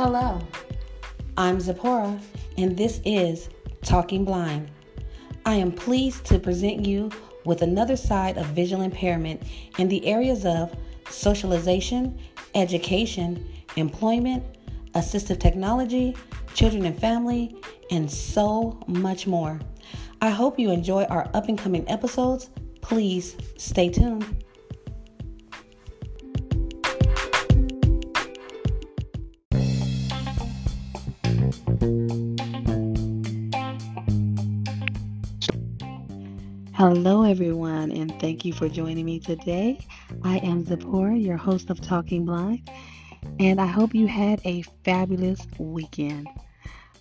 Hello, I'm Zipporah, and this is Talking Blind. I am pleased to present you with another side of visual impairment in the areas of socialization, education, employment, assistive technology, children and family, and so much more. I hope you enjoy our up and coming episodes. Please stay tuned. Hello, everyone, and thank you for joining me today. I am Zipporah, your host of Talking Blind, and I hope you had a fabulous weekend.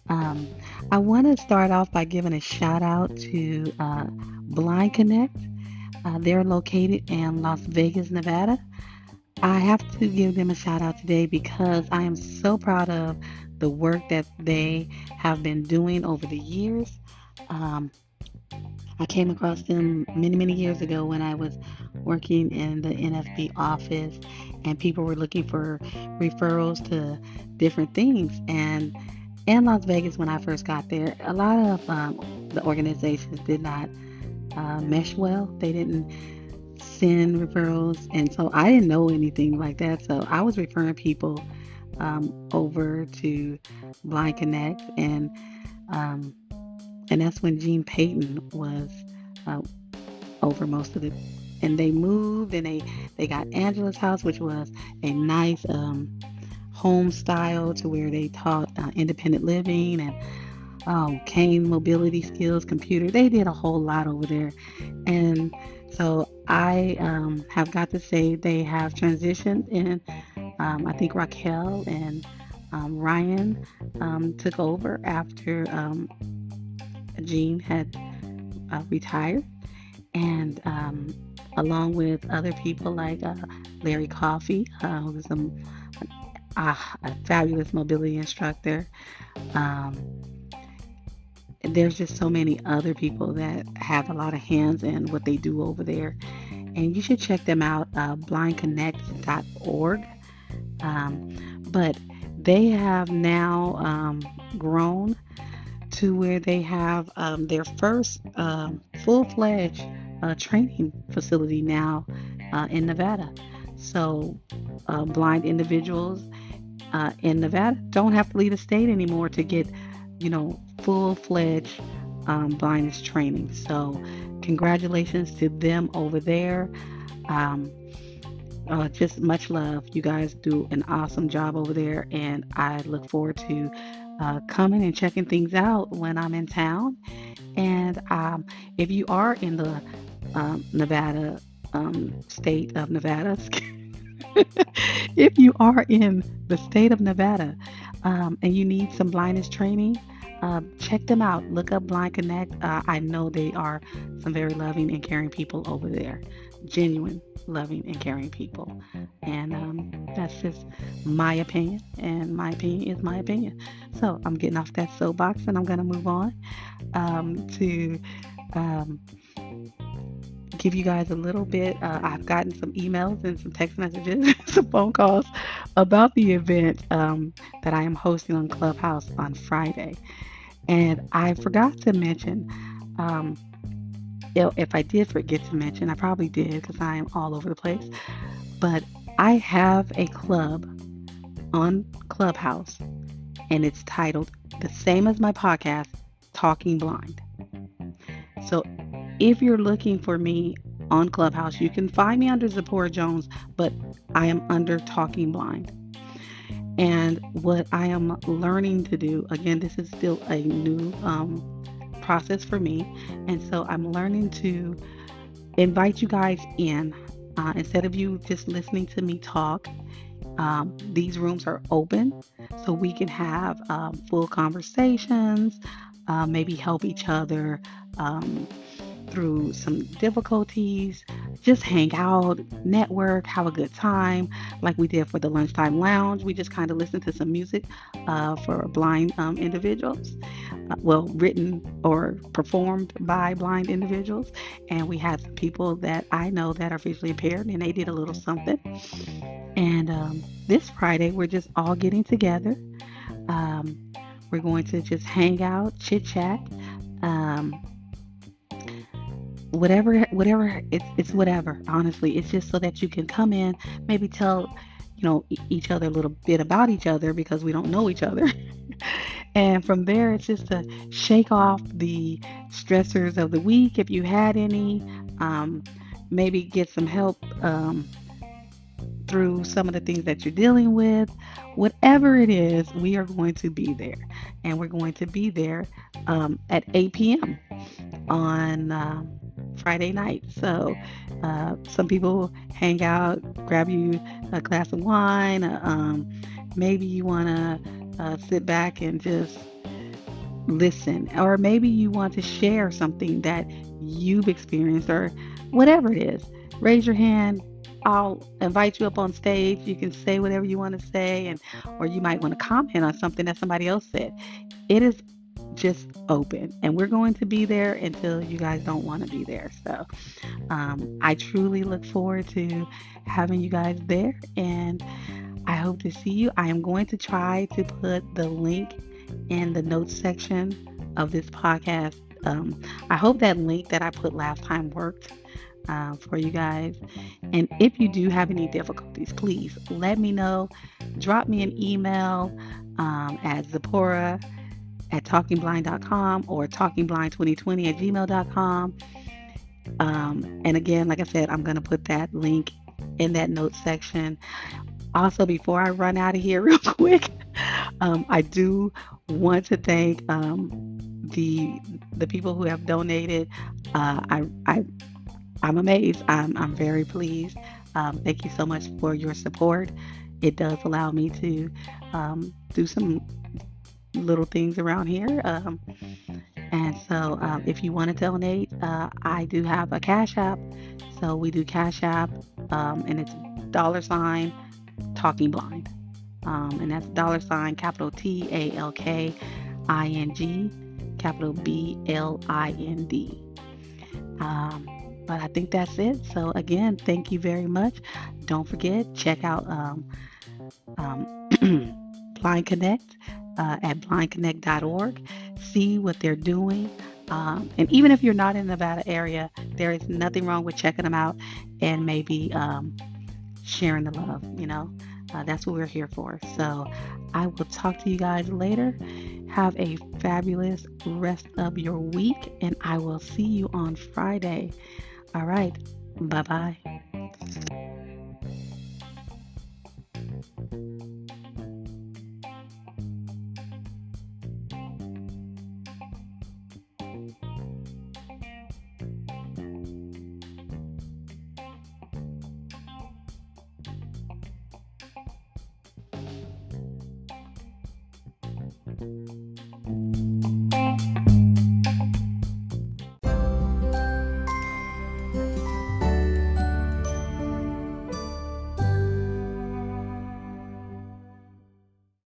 Um, I want to start off by giving a shout out to uh, Blind Connect. Uh, they're located in Las Vegas, Nevada. I have to give them a shout out today because I am so proud of the work that they have been doing over the years. Um, I came across them many, many years ago when I was working in the NFB office and people were looking for referrals to different things. And in Las Vegas, when I first got there, a lot of um, the organizations did not uh, mesh well. They didn't send referrals. And so I didn't know anything like that. So I was referring people um, over to Blind Connect and um, and that's when Gene Payton was uh, over most of it. And they moved, and they they got Angela's house, which was a nice um, home style to where they taught uh, independent living and um, cane mobility skills, computer. They did a whole lot over there, and so I um, have got to say they have transitioned, and um, I think Raquel and um, Ryan um, took over after Gene had uh, retired, and um, along with other people like uh, Larry Coffey, uh, who was a, a, a, fabulous mobility instructor. Um, there's just so many other people that have a lot of hands in what they do over there. And you should check them out, uh, blindconnect.org. Um, but they have now um, grown to where they have um, their first um, full fledged uh, training facility now uh, in Nevada. So, uh, blind individuals uh, in Nevada don't have to leave the state anymore to get, you know, full fledged um, blindness training. So, congratulations to them over there. Um, uh, just much love. You guys do an awesome job over there, and I look forward to uh, coming and checking things out when I'm in town. And um, if you are in the um, Nevada um, state of Nevada, if you are in the state of Nevada um, and you need some blindness training, uh, check them out. Look up Blind Connect. Uh, I know they are some very loving and caring people over there. Genuine, loving, and caring people. And um, that's just my opinion. And my opinion is my opinion. So I'm getting off that soapbox and I'm going to move on um, to um, give you guys a little bit. Uh, I've gotten some emails and some text messages, some phone calls about the event um, that I am hosting on Clubhouse on Friday. And I forgot to mention, um, if I did forget to mention, I probably did because I am all over the place. But I have a club on Clubhouse, and it's titled the same as my podcast, Talking Blind. So if you're looking for me on Clubhouse, you can find me under Zipporah Jones, but I am under Talking Blind. And what I am learning to do, again, this is still a new um, process for me. And so I'm learning to invite you guys in. Uh, instead of you just listening to me talk, um, these rooms are open so we can have um, full conversations, uh, maybe help each other um, through some difficulties, just hang out, network, have a good time, like we did for the lunchtime lounge. We just kind of listened to some music uh, for blind um, individuals, well, written or performed by blind individuals. And we had some people that I know that are visually impaired, and they did a little something. And um, this Friday, we're just all getting together. Um, we're going to just hang out, chit chat. Um, whatever whatever it's it's whatever honestly it's just so that you can come in maybe tell you know each other a little bit about each other because we don't know each other and from there it's just to shake off the stressors of the week if you had any um, maybe get some help um, through some of the things that you're dealing with whatever it is we are going to be there and we're going to be there um, at 8 p.m on um, Friday night. So uh, some people hang out, grab you a glass of wine. Uh, um, maybe you want to uh, sit back and just listen, or maybe you want to share something that you've experienced, or whatever it is. Raise your hand. I'll invite you up on stage. You can say whatever you want to say, and or you might want to comment on something that somebody else said. It is just open and we're going to be there until you guys don't want to be there so um, i truly look forward to having you guys there and i hope to see you i am going to try to put the link in the notes section of this podcast um, i hope that link that i put last time worked uh, for you guys. And if you do have any difficulties, please let me know. Drop me an email um, at Zipporah at talkingblind.com or talkingblind2020 at gmail.com. Um, and again, like I said, I'm going to put that link in that notes section. Also, before I run out of here, real quick, um, I do want to thank um, the the people who have donated. Uh, I, I I'm amazed. I'm I'm very pleased. Um, thank you so much for your support. It does allow me to um, do some little things around here. Um, and so um, if you want to donate, uh, I do have a Cash App. So we do Cash App, and it's dollar sign talking blind. Um, and that's dollar sign capital T A L K I N G capital B L I N D. Um, but I think that's it. So again, thank you very much. Don't forget, check out um, Blind Connect uh, at blindconnect.org. See what they're doing. Um, and even if you're not in the Nevada area, there is nothing wrong with checking them out and maybe um, sharing the love. You know, uh, that's what we're here for. So I will talk to you guys later. Have a fabulous rest of your week, and I will see you on Friday. All right. Bye bye.